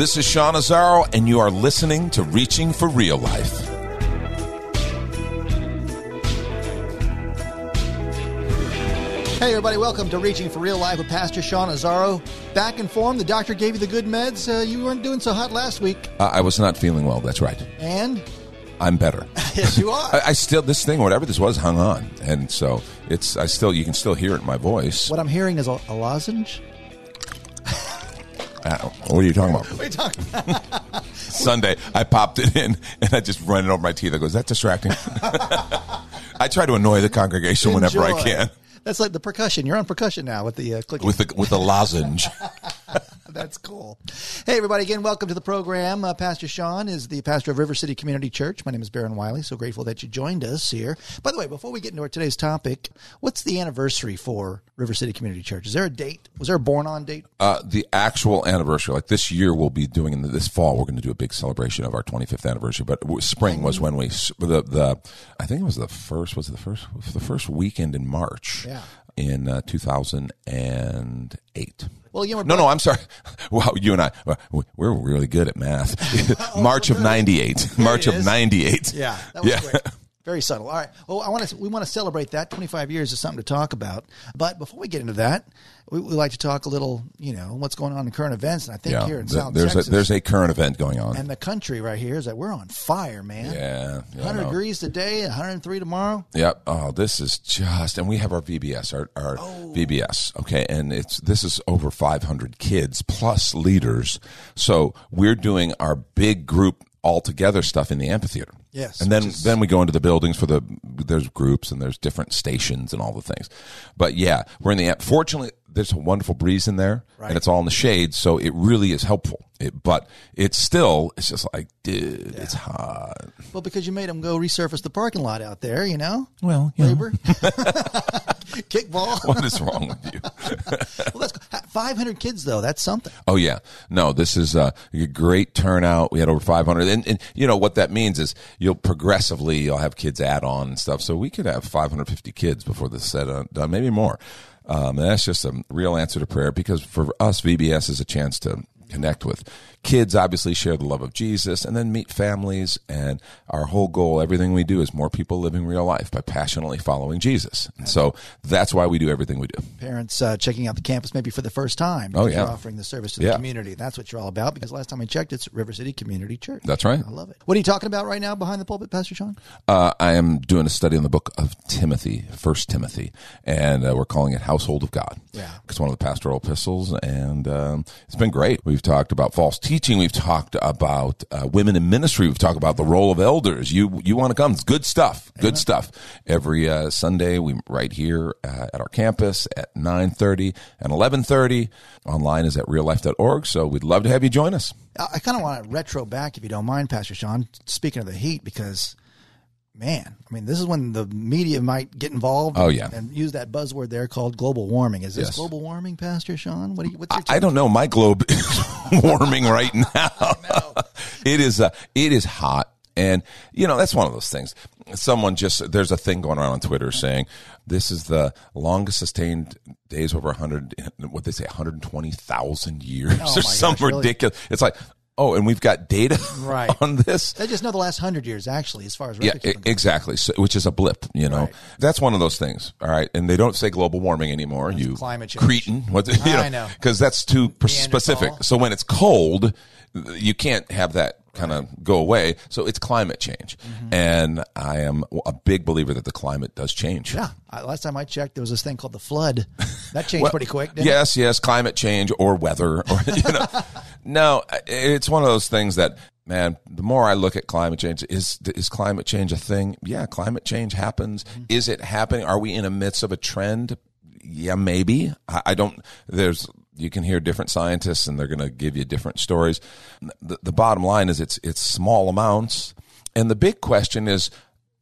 This is Sean Azzaro, and you are listening to Reaching for Real Life. Hey, everybody, welcome to Reaching for Real Life with Pastor Sean Azzaro. Back in form, the doctor gave you the good meds. Uh, you weren't doing so hot last week. Uh, I was not feeling well, that's right. And? I'm better. yes, you are. I, I, still, this thing, whatever this was, hung on. And so it's, I still, you can still hear it in my voice. What I'm hearing is a, a lozenge. Uh, what are you talking about? What are you talking about? Sunday, I popped it in and I just run it over my teeth. I go, is that distracting? I try to annoy the congregation whenever I can. That's like the percussion. You're on percussion now with the uh, clicking. With the, with the lozenge. That's cool. Hey, everybody, again, welcome to the program. Uh, pastor Sean is the pastor of River City Community Church. My name is Baron Wiley. So grateful that you joined us here. By the way, before we get into our today's topic, what's the anniversary for River City Community Church? Is there a date? Was there a born on date? Uh, the actual anniversary, like this year, we'll be doing in this fall. We're going to do a big celebration of our 25th anniversary. But spring was when we the the I think it was the first was the first the first weekend in March. Yeah. In uh, 2008. Well, you know, no, no, I'm sorry. Wow, you and I, we're really good at math. March of '98. March of '98. Yeah, that was yeah. Very subtle. All right. Well, I want to. We want to celebrate that. Twenty five years is something to talk about. But before we get into that, we, we like to talk a little. You know what's going on in current events. And I think yeah, here in the, South there's Texas, a, there's a current event going on, and the country right here is that we're on fire, man. Yeah, yeah 100 degrees today, 103 tomorrow. Yep. Oh, this is just, and we have our VBS, our, our oh. VBS. Okay, and it's this is over 500 kids plus leaders. So we're doing our big group all together stuff in the amphitheater. Yes. And then is... then we go into the buildings for the there's groups and there's different stations and all the things. But yeah, we're in the fortunately there's a wonderful breeze in there right. and it's all in the shade, so it really is helpful. It, but it's still it's just like dude, yeah. it's hot. Well, because you made them go resurface the parking lot out there, you know. Well, labor. Kickball. what is wrong with you? well, that's 500 kids though. That's something. Oh yeah, no, this is uh, a great turnout. We had over 500, and, and you know what that means is you'll progressively you'll have kids add on and stuff. So we could have 550 kids before this set uh, done, maybe more. Um, and that's just a real answer to prayer because for us, VBS is a chance to connect with kids obviously share the love of Jesus and then meet families. And our whole goal, everything we do is more people living real life by passionately following Jesus. And so that's why we do everything we do. Parents uh, checking out the campus maybe for the first time. Oh, yeah. Offering the service to the yeah. community. That's what you're all about because last time I checked, it's River City Community Church. That's right. I love it. What are you talking about right now behind the pulpit, Pastor Sean? Uh, I am doing a study on the book of Timothy, First Timothy, and uh, we're calling it Household of God. Yeah. It's one of the pastoral epistles, and um, it's been great. We've talked about false teaching. Teaching, we've talked about uh, women in ministry. We've talked about the role of elders. You you want to come? It's good stuff. Good Amen. stuff. Every uh, Sunday, we right here uh, at our campus at nine thirty and eleven thirty. Online is at reallife.org. So we'd love to have you join us. I kind of want to retro back, if you don't mind, Pastor Sean. Speaking of the heat, because man, I mean, this is when the media might get involved. Oh yeah, and use that buzzword there called global warming. Is this yes. global warming, Pastor Sean? What do you? What's your I, I don't know. My globe is warming right now. it is. Uh, it is hot, and you know that's one of those things. Someone just there's a thing going around on Twitter saying this is the longest sustained days over 100 what they say 120,000 years oh or some gosh, ridiculous really? it's like oh, and we've got data right. on this. They just know the last hundred years, actually, as far as yeah, exactly. So, which is a blip, you know. Right. That's one of those things. All right, and they don't say global warming anymore. That's you climate change. Cretin, what you know, I know because that's too specific. So when it's cold, you can't have that kind of go away. So it's climate change. Mm-hmm. And I am a big believer that the climate does change. Yeah. last time I checked, there was this thing called the flood. That changed well, pretty quick, yes, it? yes. Climate change or weather. Or, you know. no, it's one of those things that man, the more I look at climate change, is is climate change a thing? Yeah, climate change happens. Is it happening? Are we in the midst of a trend? Yeah, maybe. I, I don't. There's you can hear different scientists, and they're going to give you different stories. The, the bottom line is it's it's small amounts, and the big question is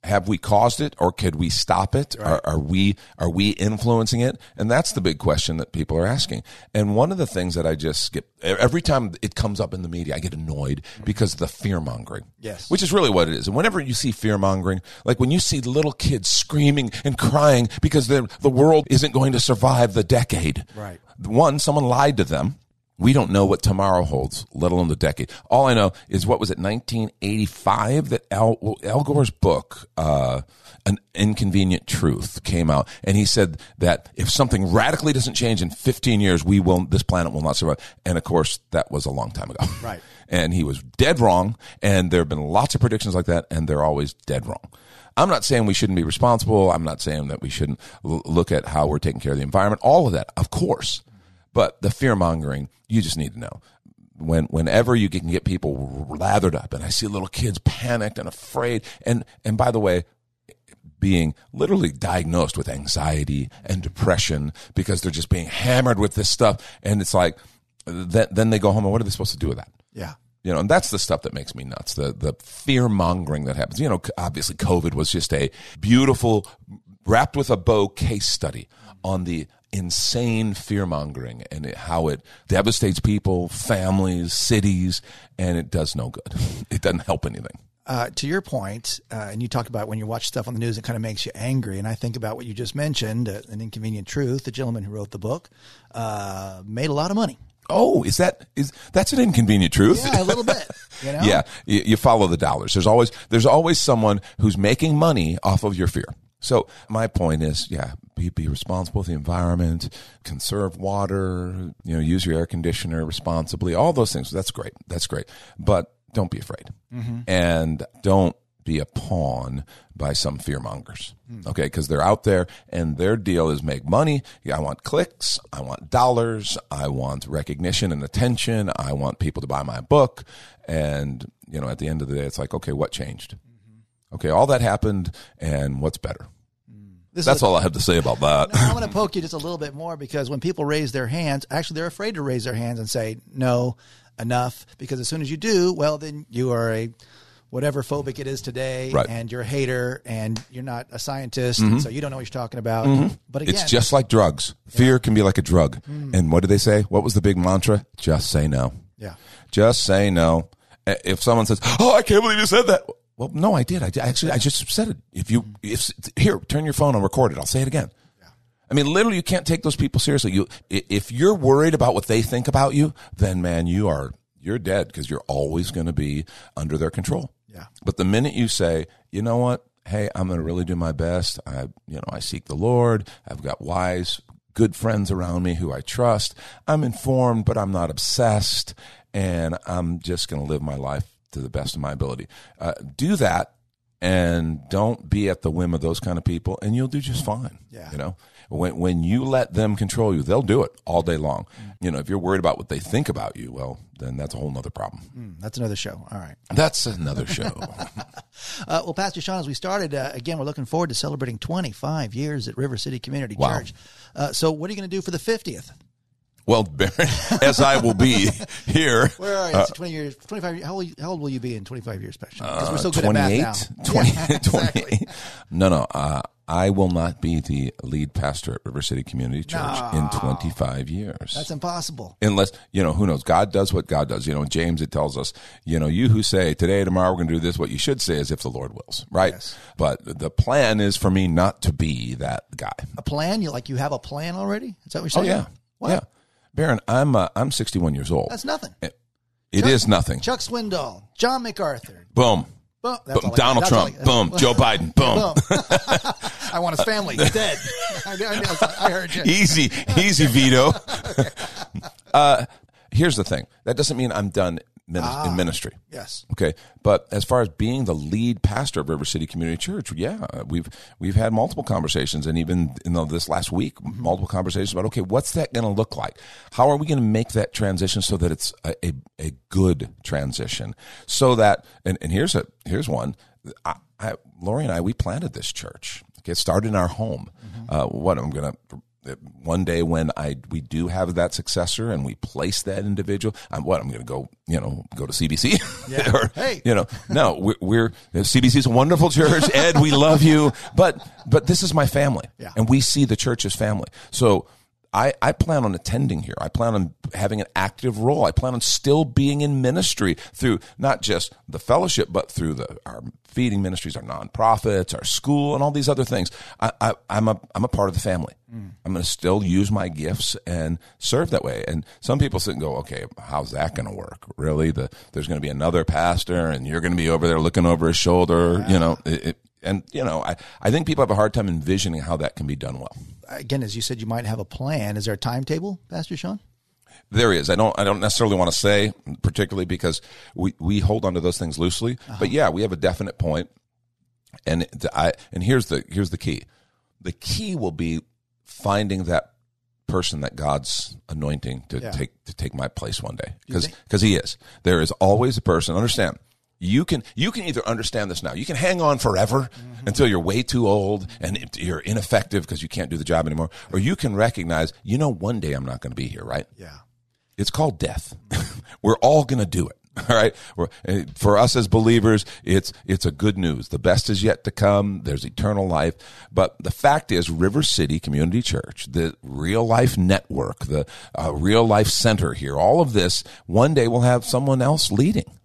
have we caused it or could we stop it? Are, are, we are we influencing it? And that's the big question that people are asking. And one of the things that i just skip every time it comes up in the media i get annoyed because of the fear mongering yes. which is really what it is. And whenever you see fear mongering like when you see little kids screaming and crying because the world isn't going to survive the decade. Right one someone lied to them we don't know what tomorrow holds, let alone the decade. All I know is what was it, 1985, that Al, Al Gore's book, uh, An Inconvenient Truth, came out, and he said that if something radically doesn't change in 15 years, we will, this planet will not survive. And of course, that was a long time ago. Right. and he was dead wrong, and there have been lots of predictions like that, and they're always dead wrong. I'm not saying we shouldn't be responsible. I'm not saying that we shouldn't l- look at how we're taking care of the environment. All of that, of course. But the fear mongering, you just need to know. When, whenever you can get people lathered up, and I see little kids panicked and afraid, and and by the way, being literally diagnosed with anxiety and depression because they're just being hammered with this stuff, and it's like, then then they go home, and what are they supposed to do with that? Yeah. You know, and that's the stuff that makes me nuts. The the fear mongering that happens. You know, obviously, COVID was just a beautiful, wrapped with a bow case study on the insane fear mongering and it, how it devastates people, families, cities, and it does no good. It doesn't help anything. Uh, to your point, uh, and you talk about when you watch stuff on the news, it kind of makes you angry. And I think about what you just mentioned, uh, an inconvenient truth. The gentleman who wrote the book uh, made a lot of money. Oh, is that is that's an inconvenient truth? Yeah, a little bit. You know? yeah, you, you follow the dollars. There's always there's always someone who's making money off of your fear. So my point is, yeah, be, be responsible with the environment, conserve water, you know, use your air conditioner responsibly, all those things. That's great. That's great. But don't be afraid. Mm-hmm. And don't be a pawn by some fear mongers. Mm. Okay. Cause they're out there and their deal is make money. Yeah, I want clicks. I want dollars. I want recognition and attention. I want people to buy my book. And, you know, at the end of the day, it's like, okay, what changed? Okay, all that happened, and what's better? This That's all I have to say about that. No, I'm going to poke you just a little bit more because when people raise their hands, actually, they're afraid to raise their hands and say, no, enough. Because as soon as you do, well, then you are a whatever phobic it is today, right. and you're a hater, and you're not a scientist, mm-hmm. so you don't know what you're talking about. Mm-hmm. But again, it's just like drugs. Fear yeah. can be like a drug. Mm. And what do they say? What was the big mantra? Just say no. Yeah. Just say no. If someone says, "Oh, I can't believe you said that," Well, no, I did. I actually, I just said it. If you, mm-hmm. if here, turn your phone and record it. I'll say it again. Yeah. I mean, literally, you can't take those people seriously. You, if you're worried about what they think about you, then man, you are, you're dead because you're always going to be under their control. Yeah. But the minute you say, you know what? Hey, I'm going to really do my best. I, you know, I seek the Lord. I've got wise, good friends around me who I trust. I'm informed, but I'm not obsessed. And I'm just going to live my life to the best of my ability. Uh, do that and don't be at the whim of those kind of people and you'll do just fine. Yeah. You know, when, when you let them control you, they'll do it all day long. Mm. You know, if you're worried about what they think about you, well, then that's a whole nother problem. Mm, that's another show. All right. That's another show. uh, well, Pastor Sean, as we started, uh, again, we're looking forward to celebrating 25 years at River City Community wow. Church. Uh, so what are you going to do for the 50th? Well, as I will be here. Where are you? Uh, 20 years, 25 years. How old, how old will you be in 25 years, Pastor? Because we're so good 28, at math now. 20, yeah, exactly. 28. No, no. Uh, I will not be the lead pastor at River City Community Church no. in 25 years. That's impossible. Unless, you know, who knows? God does what God does. You know, James, it tells us, you know, you who say today, tomorrow, we're going to do this, what you should say is if the Lord wills, right? Yes. But the plan is for me not to be that guy. A plan? You like you have a plan already? Is that what you're saying? Oh, yeah. What? Yeah. Baron, I'm uh, I'm 61 years old. That's nothing. It, it Chuck, is nothing. Chuck Swindoll, John MacArthur. Boom. Boom. Boom. Donald Trump. Boom. Joe Biden. Boom. boom. I want his family dead. I, I, I, heard you. Easy, easy veto. uh, here's the thing. That doesn't mean I'm done min- in ah, ministry. Yes. Okay, but as far as being the lead pastor of River City Community Church, yeah, we've we've had multiple conversations, and even in this last week, mm-hmm. multiple conversations about okay, what's that going to look like? How are we going to make that transition so that it's a, a, a good transition? So that and, and here's a here's one. I, I, Lori and I we planted this church. Okay, it started in our home. Mm-hmm. Uh, what I'm going to one day when I we do have that successor and we place that individual, I'm what I'm going to go, you know, go to CBC. Yeah. or, Hey. you know, no, we're, we're CBC is a wonderful church. Ed, we love you, but but this is my family, Yeah. and we see the church as family. So. I, I plan on attending here. I plan on having an active role. I plan on still being in ministry through not just the fellowship, but through the our feeding ministries, our nonprofits, our school, and all these other things. I, I, I'm a I'm a part of the family. Mm. I'm going to still use my gifts and serve that way. And some people sit and go, okay, how's that going to work? Really? The, there's going to be another pastor, and you're going to be over there looking over his shoulder. You know, it, it, and you know, I, I think people have a hard time envisioning how that can be done well. Again, as you said, you might have a plan. Is there a timetable, Pastor Sean? There is. I don't. I don't necessarily want to say, particularly because we, we hold on to those things loosely. But uh-huh. yeah, we have a definite point, and I and here's the here's the key. The key will be finding that person that God's anointing to Yeah. take to take my place one day because because He is. There is always a person. Understand. You can you can either understand this now. You can hang on forever until you're way too old and you're ineffective because you can't do the job anymore, or you can recognize, you know, one day I'm not going to be here, right? Yeah. It's called death. We're all going to do it. All right. Uh, for us as believers, it's it's a good news. The best is yet to come. There's eternal life. But the fact is, River City Community Church, the real life network, the uh, real life center here, all of this, one day we'll have someone else leading,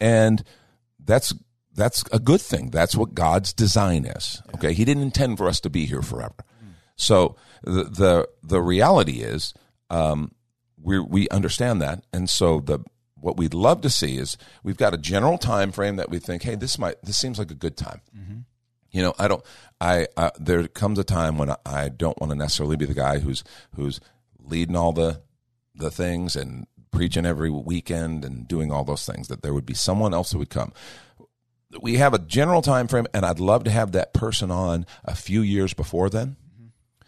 and that's that's a good thing. That's what God's design is. Okay, He didn't intend for us to be here forever. So the the the reality is, um, we we understand that, and so the what we'd love to see is we've got a general time frame that we think, hey, this might this seems like a good time. You know, I don't. I uh, there comes a time when I, I don't want to necessarily be the guy who's who's leading all the the things and preaching every weekend and doing all those things. That there would be someone else who would come. We have a general time frame, and I'd love to have that person on a few years before then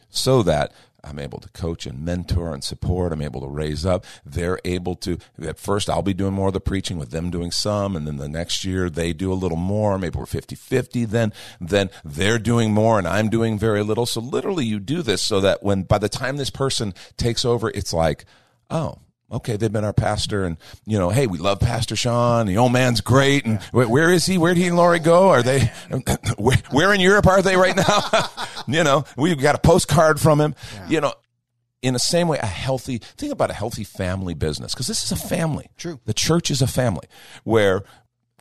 so that I'm able to coach and mentor and support. I'm able to raise up. They're able to, at first, I'll be doing more of the preaching with them doing some. And then the next year they do a little more. Maybe we're 50 50. Then, then they're doing more and I'm doing very little. So literally you do this so that when, by the time this person takes over, it's like, oh, okay, they've been our pastor, and you know, hey, we love Pastor Sean. The old man's great, and wh- where is he? Where did he and Lori go? Are they? Where, where in Europe are they right now? you know, we've got a postcard from him. You know, in the same way, a healthy think about a healthy family business because this is a oh, family. True. The church is a family where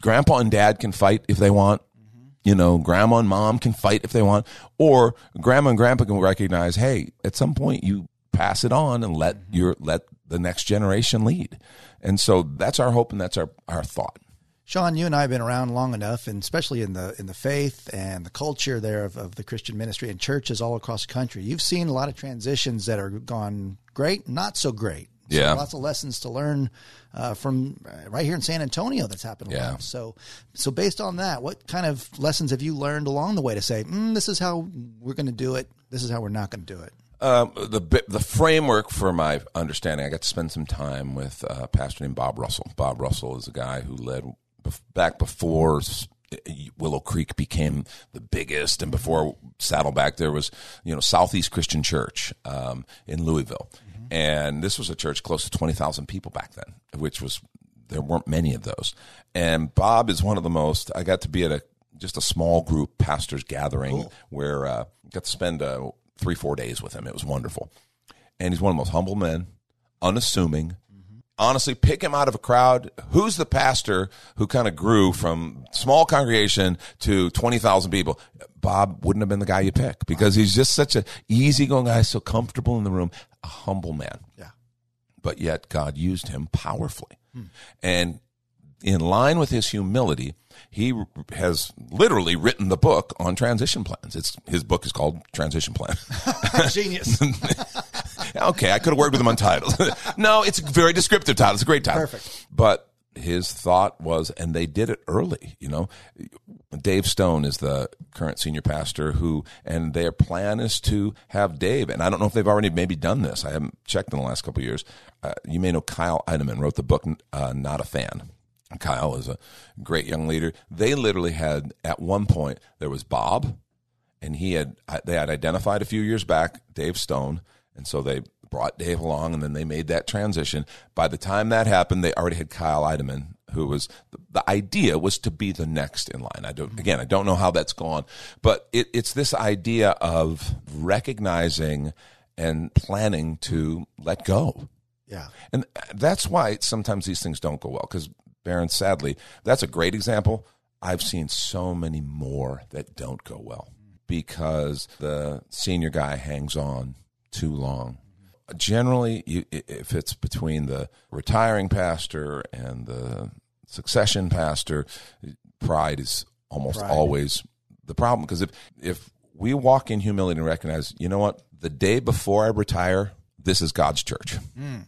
grandpa and dad can fight if they want. Mm-hmm. You know, grandma and mom can fight if they want, or grandma and grandpa can recognize, hey, at some point you pass it on and let your let the next generation lead. And so that's our hope and that's our, our thought. Sean, you and I have been around long enough, and especially in the in the faith and the culture there of, of the Christian ministry and churches all across the country. You've seen a lot of transitions that are gone great, not so great. So Yeah. lots of lessons to learn uh, from uh, right here in San Antonio. That's happened a Yeah. lot. So, so based on that, what kind of lessons have you learned along the way to say, mm, this is how we're going to do it, this is how we're not going to do it? Um, the the framework for my understanding, I got to spend some time with uh, a pastor named Bob Russell. Bob Russell is a guy who led back before Willow Creek became the biggest, and before Saddleback, there was you know Southeast Christian Church um, in Louisville, and this was a church close to twenty thousand people back then, which was there weren't many of those. And Bob is one of the most. I got to be at a just a small group pastors gathering where uh, got to spend uh, three four days with him. It was wonderful, and he's one of the most humble men, unassuming. Honestly, pick him out of a crowd. Who's the pastor who kind of grew from small congregation to twenty thousand people? Bob wouldn't have been the guy you pick because he's just such a easygoing guy, so comfortable in the room, a humble man Yeah. but yet God used him powerfully. Hmm. And in line with his humility, he has literally written the book on transition plans. It's his book is called Transition Plan. Genius. okay, I could have worked with him on titles. no, it's a very descriptive title. It's a great title. Perfect. But his thought was, and they did it early, you know. Dave Stone is the current senior pastor who, and their plan is to have Dave, and I don't know if they've already maybe done this. I haven't checked in the last couple of years. Uh, you may know Kyle Idleman wrote the book, uh, Not a Fan. Kyle is a great young leader. They literally had, at one point, there was Bob, and he had, they had identified a few years back Dave Stone, and so they brought Dave along, and then they made that transition. By the time that happened, they already had Kyle Idleman, who was the idea was to be the next in line. I don't again, I don't know how that's gone, but it, it's this idea of recognizing and planning to let go. Yeah. And that's why sometimes these things don't go well. Because, Baron, sadly, that's a great example. I've seen so many more that don't go well because the senior guy hangs on too long. Generally, you, if it's between the retiring pastor and the succession pastor, pride is almost Pride. always the problem. Because if, if we walk in humility and recognize, you know what, the day before I retire, this is God's church. Hmm.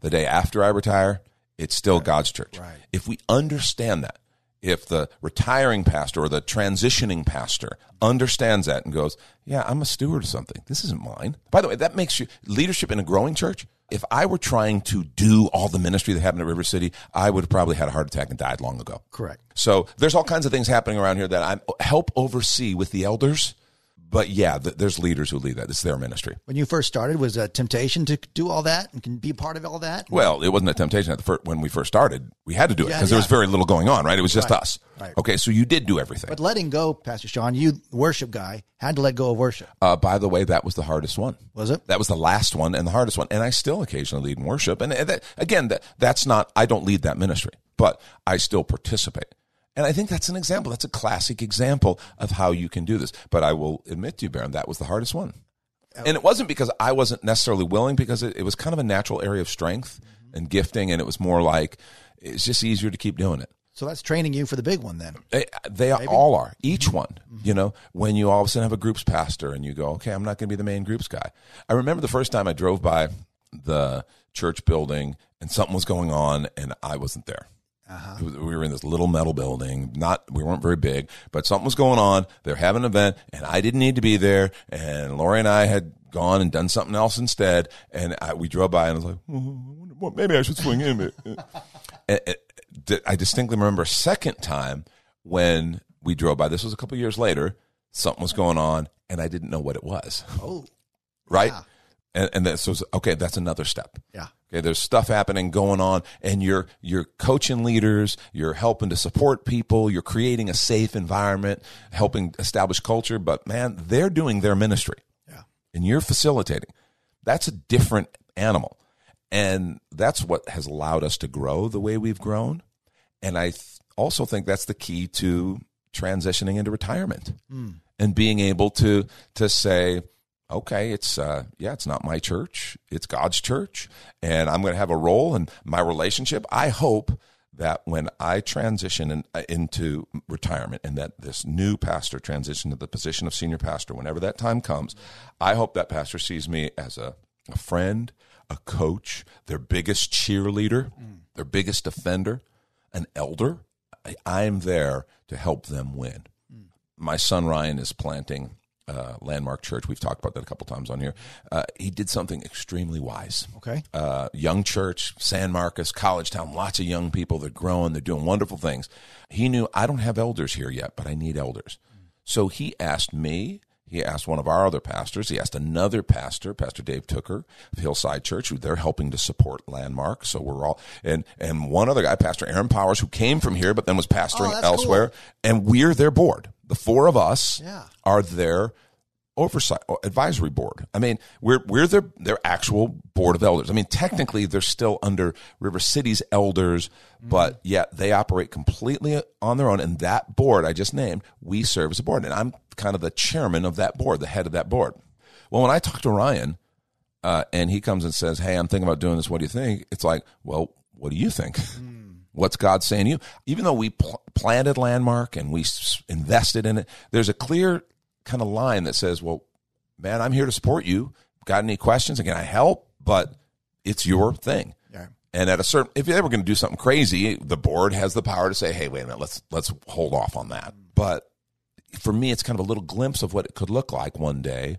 The day after I retire, it's still God's church. Right. If we understand that, if the retiring pastor or the transitioning pastor understands that and goes, Yeah, I'm a steward of something. This isn't mine. By the way, that makes you leadership in a growing church. If I were trying to do all the ministry that happened at River City, I would have probably had a heart attack and died long ago. Correct. So there's all kinds of things happening around here that I help oversee with the elders. But yeah, th- there's leaders who lead that. It's their ministry. When you first started, was a temptation to do all that and can be part of all that? Well, it wasn't a temptation at the first, when we first started. We had to do it Yeah, because there was very little going on, right? It was just Right, us. right. Okay, so you did do everything. But letting go, Pastor Sean, you worship guy had to let go of worship. Uh, by the way, that was the hardest one. Was it? That was the last one and the hardest one. And I still occasionally lead in worship. And that, again, that, that's not, I don't lead that ministry, but I still participate. And I think that's an example. That's a classic example of how you can do this. But I will admit to you, Baron, that was the hardest one. Oh. And it wasn't because I wasn't necessarily willing, because it, it was kind of a natural area of strength mm-hmm. and gifting. And it was more like, it's just easier to keep doing it. So that's training you for the big one then. Eh, they, they all are. Each mm-hmm. one. Mm-hmm. You know, when you all of a sudden have a groups pastor and you go, okay, I'm not going to be the main groups guy. I remember the first time I drove by the church building and something was going on and I wasn't there. Uh-huh. Was- we were in this little metal building. Not we weren't very big, but something was going on. They're having an event, and I didn't need to be there. And Lori and I had gone and done something else instead. And I, we drove by, and I was like, "Oh, wonder maybe I should swing in. I distinctly remember a second time when we drove by. This was a couple years later. Something was going on, and I didn't know what it was. Oh, Right, Yeah. And and that so okay. That's another step. yeah. Okay, there's stuff happening going on, and you're you're coaching leaders, you're helping to support people, you're creating a safe environment, helping establish culture. But man, they're doing their ministry, Yeah. and you're facilitating. That's a different animal, and that's what has allowed us to grow the way we've grown. And I th- also think that's the key to transitioning into retirement hmm. and being able to to say okay it's uh yeah it's not my church. It's god's church. And i'm going to have a role in my relationship. I hope that when i transition in, uh, into retirement and that this new pastor transition to the position of senior pastor whenever that time comes i hope that pastor sees me as a, a friend a coach their biggest cheerleader their biggest defender an elder. I, i'm there to help them win. My son Ryan is planting uh, Landmark Church. We've talked about that a couple times on here. Uh, he did something extremely wise. Okay. Uh, young church, San Marcos, college town, lots of young people. They're growing. They're doing wonderful things. He knew I don't have elders here yet, but I need elders. So he asked me. He asked one of our other pastors. He asked another pastor, Pastor Dave Tooker of Hillside Church, who they're helping to support Landmark. So we're all and and one other guy, Pastor Aaron Powers, who came from here but then was pastoring Oh, that's elsewhere, and we're their board. The four of us Yeah. are their oversight advisory board. I mean, we're we're their their actual board of elders. I mean, technically they're still under River City's elders, but yet they operate completely on their own. And that board I just named, we serve as a board, and I'm kind of the chairman of that board, the head of that board. Well, when I talk to Ryan, uh, and he comes and says, "Hey, I'm thinking about doing this. What do you think?" It's like, well, what do you think? What's God saying to you? Even though we pl- planted Landmark and we s- invested in it, there's a clear kind of line that says, "Well, man, I'm here to support you. Got any questions? Can I help? but it's your thing. Yeah. And at a certain, if you're ever going to do something crazy, the board has the power to say, "Hey, wait a minute, let's let's hold off on that." But for me, it's kind of a little glimpse of what it could look like one day,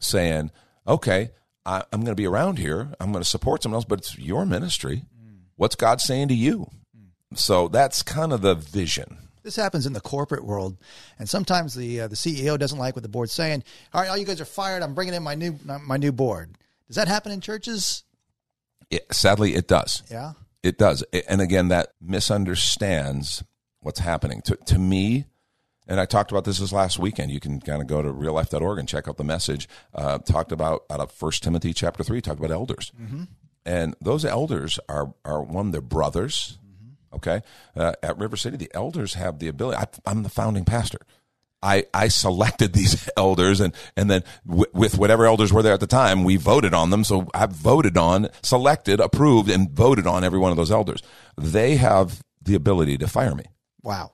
saying, "Okay, I, I'm going to be around here. I'm going to support someone else, but it's your ministry. Mm. What's God saying to you?" So that's kind of the vision. This happens in the corporate world, and sometimes the uh, the CEO doesn't like what the board's saying. All right, all you guys are fired. I'm bringing in my new my new board. Does that happen in churches? It, sadly, it does. Yeah. It does. And again, that misunderstands what's happening. To, to me, and I talked about this this last weekend. You can kind of go to reallife.org and check out the message. Uh, talked about out of First Timothy chapter three. Talked about elders, and those elders are are one. They're brothers. Okay, uh, at River City, the elders have the ability. I, I'm the founding pastor. I, I selected these elders and, and then w- with whatever elders were there at the time, we voted on them. So I've voted on, selected, approved, and voted on every one of those elders. They have the ability to fire me. Wow.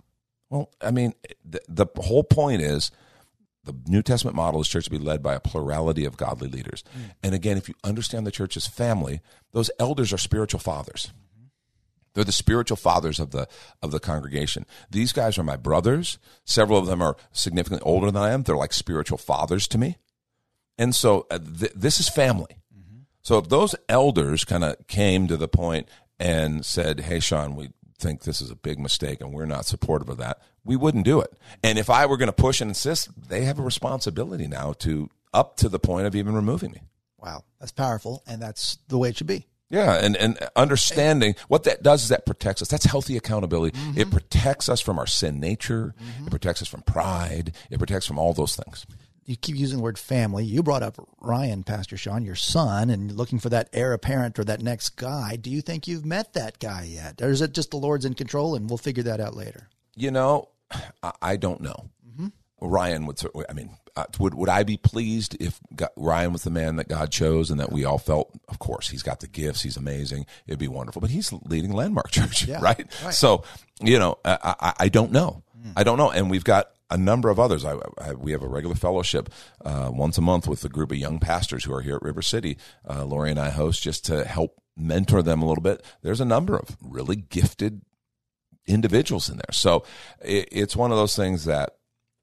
Well, I mean, the, the whole point is the New Testament model is church to be led by a plurality of godly leaders. And again, if you understand the church as family, those elders are spiritual fathers. They're the spiritual fathers of the of the congregation. These guys are my brothers. Several of them are significantly older than I am. They're like spiritual fathers to me. And so uh, th- this is family. So if those elders kind of came to the point and said, "Hey, Sean, we think this is a big mistake and we're not supportive of that," we wouldn't do it. And if I were going to push and insist, they have a responsibility now to up to the point of even removing me. Wow. That's powerful, and that's the way it should be. Yeah, and, and understanding what that does is that protects us. That's healthy accountability. Mm-hmm. It protects us from our sin nature. Mm-hmm. It protects us from pride. It protects from all those things. You keep using the word family. You brought up Ryan, Pastor Sean, your son, and looking for that heir apparent or that next guy. Do you think you've met that guy yet? Or is it just the Lord's in control and we'll figure that out later? You know, I, I don't know. Ryan would. I mean, uh, would would I be pleased if God, Ryan was the man that God chose and that we all felt? Of course, he's got the gifts. He's amazing. It'd be wonderful. But he's leading Landmark Church, Yeah, right? right. So you know, I, I, I don't know. I don't know. And we've got a number of others. I, I, we have a regular fellowship uh, once a month with a group of young pastors who are here at River City. Uh, Lori and I host just to help mentor them a little bit. There's a number of really gifted individuals in there. So it, it's one of those things that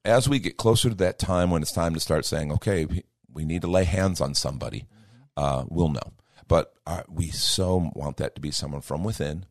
as we get closer to that time when it's time to start saying, okay, we- need to lay hands on somebody, uh, we'll know. But uh, we so want that to be someone from within,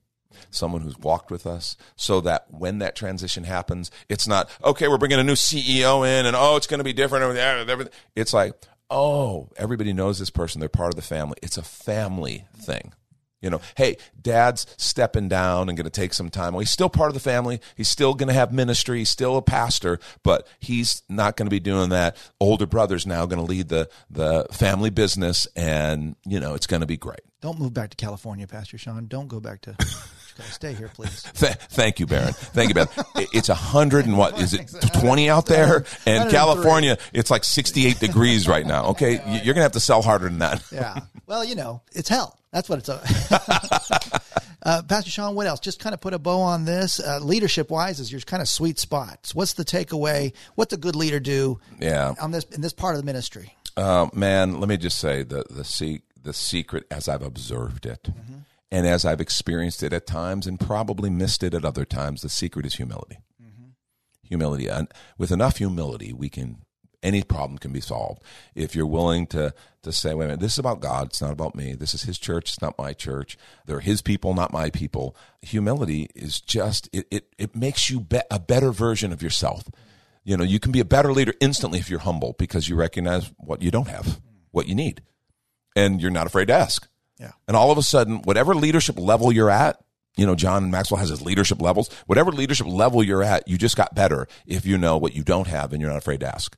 someone who's walked with us, so that when that transition happens, it's not, okay, we're bringing a new CEO in and, oh, it's going to be different. everything. It's like, oh, everybody knows this person. They're part of the family. It's a family thing. You know, hey, dad's stepping down and going to take some time. Well, he's still part of the family. He's still going to have ministry. He's still a pastor, but he's not going to be doing that. Older brother's now going to lead the, the family business and, you know, it's going to be great. Don't move back to California, Pastor Sean. Don't go back to. Stay here, please. Th- thank you, Baron. Thank you, Baron. It's a hundred and what is it? Twenty out there, and California, it's like sixty-eight degrees right now. Okay, you're gonna have to sell harder than that. Yeah. Well, you know, it's hell. That's what it's. uh, Pastor Sean, what else? Just kind of put a bow on this. Uh, leadership wise, is your kind of sweet spots. What's the takeaway? What's a good leader do? Yeah. On this in this part of the ministry. Uh, man, let me just say the the se- the secret as I've observed it, and as I've experienced it at times, and probably missed it at other times. The secret is humility. Humility, and with enough humility, we can any problem can be solved if you're willing to to say, wait a minute, this is about God. It's not about me. This is His church. It's not my church. They're His people, not my people. Humility is just it it, it makes you be- a better version of yourself. You know, you can be a better leader instantly if you're humble because you recognize what you don't have, what you need, and you're not afraid to ask. Yeah. And all of a sudden, whatever leadership level you're at, you know, John Maxwell has his leadership levels. Whatever leadership level you're at, you just got better if you know what you don't have and you're not afraid to ask.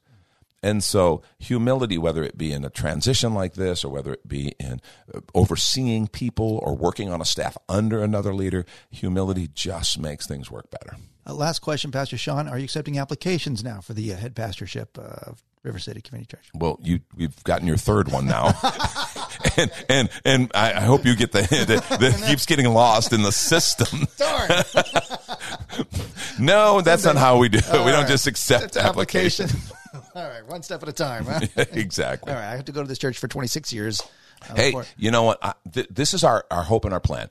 And so, humility, whether it be in a transition like this or whether it be in uh, overseeing people or working on a staff under another leader, humility just makes things work better. Uh, last question, Pastor Sean. Are you accepting applications now for the uh, head pastorship of River City Community Church? Well, you we've gotten your third one now, and and and I, I hope you get the, the that keeps getting lost in the system. Darn. No, that's not how we do it. We don't just accept applications. All right, one step at a time. Huh? exactly. All right, I have to go to this church for 26 years. Hey, for it. you know what? I, th- this is our, our hope and our plan.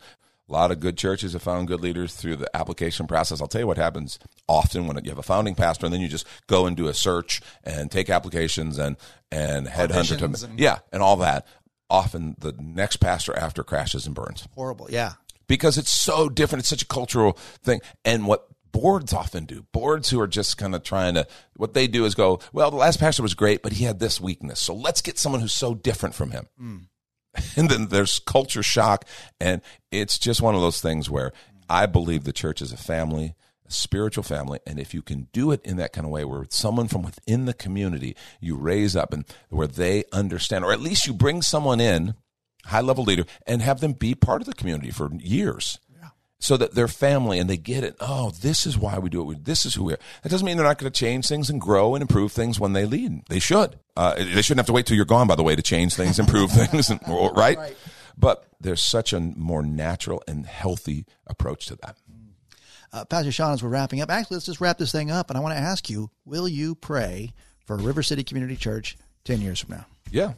A lot of good churches have found good leaders through the application process. I'll tell you what happens often when you have a founding pastor and then you just go and do a search and take applications and, and headhunter to, and- yeah, and all that. Often the next pastor after crashes and burns Horrible. Yeah. because it's so different. It's such a cultural thing. And what boards often do, boards who are just kind of trying to, what they do is go, well, the last pastor was great, but he had this weakness. So let's get someone who's so different from him. Hmm. And then there's culture shock. And it's just one of those things where I believe the church is a family, a spiritual family. And if you can do it in that kind of way where someone from within the community you raise up and where they understand, or at least you bring someone in, high level leader, and have them be part of the community for years. So that they're family and they get it. Oh, this is why we do it. This is who we are. That doesn't mean they're not going to change things and grow and improve things when they lead. They should. Uh, they shouldn't have to wait till you're gone, by the way, to change things, improve things, and, right? Right. But there's such a more natural and healthy approach to that. Uh, Pastor Sean, as we're wrapping up, actually, let's just wrap this thing up. And I want to ask you, will you pray for River City Community Church 10 years from now? Yeah.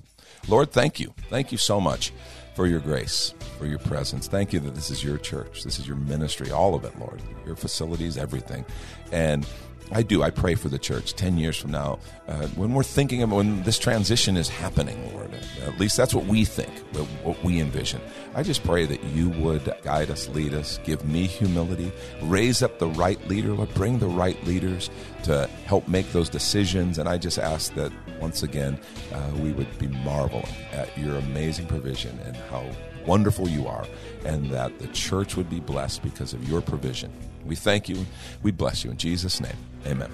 Lord, thank you. Thank you so much for your grace, for your presence. Thank you that this is your church. This is your ministry, all of it, Lord. Your facilities, everything. And I do. I pray for the church 10 years from now. Uh, when we're thinking of when this transition is happening, Lord, at least that's what we think, what, what we envision. I just pray that you would guide us, lead us, give me humility, raise up the right leader, Lord, bring the right leaders to help make those decisions. And I just ask that once again, uh, we would be marveling at your amazing provision and how wonderful you are, and that the church would be blessed because of your provision. We thank you. We bless you in Jesus' name. Amen.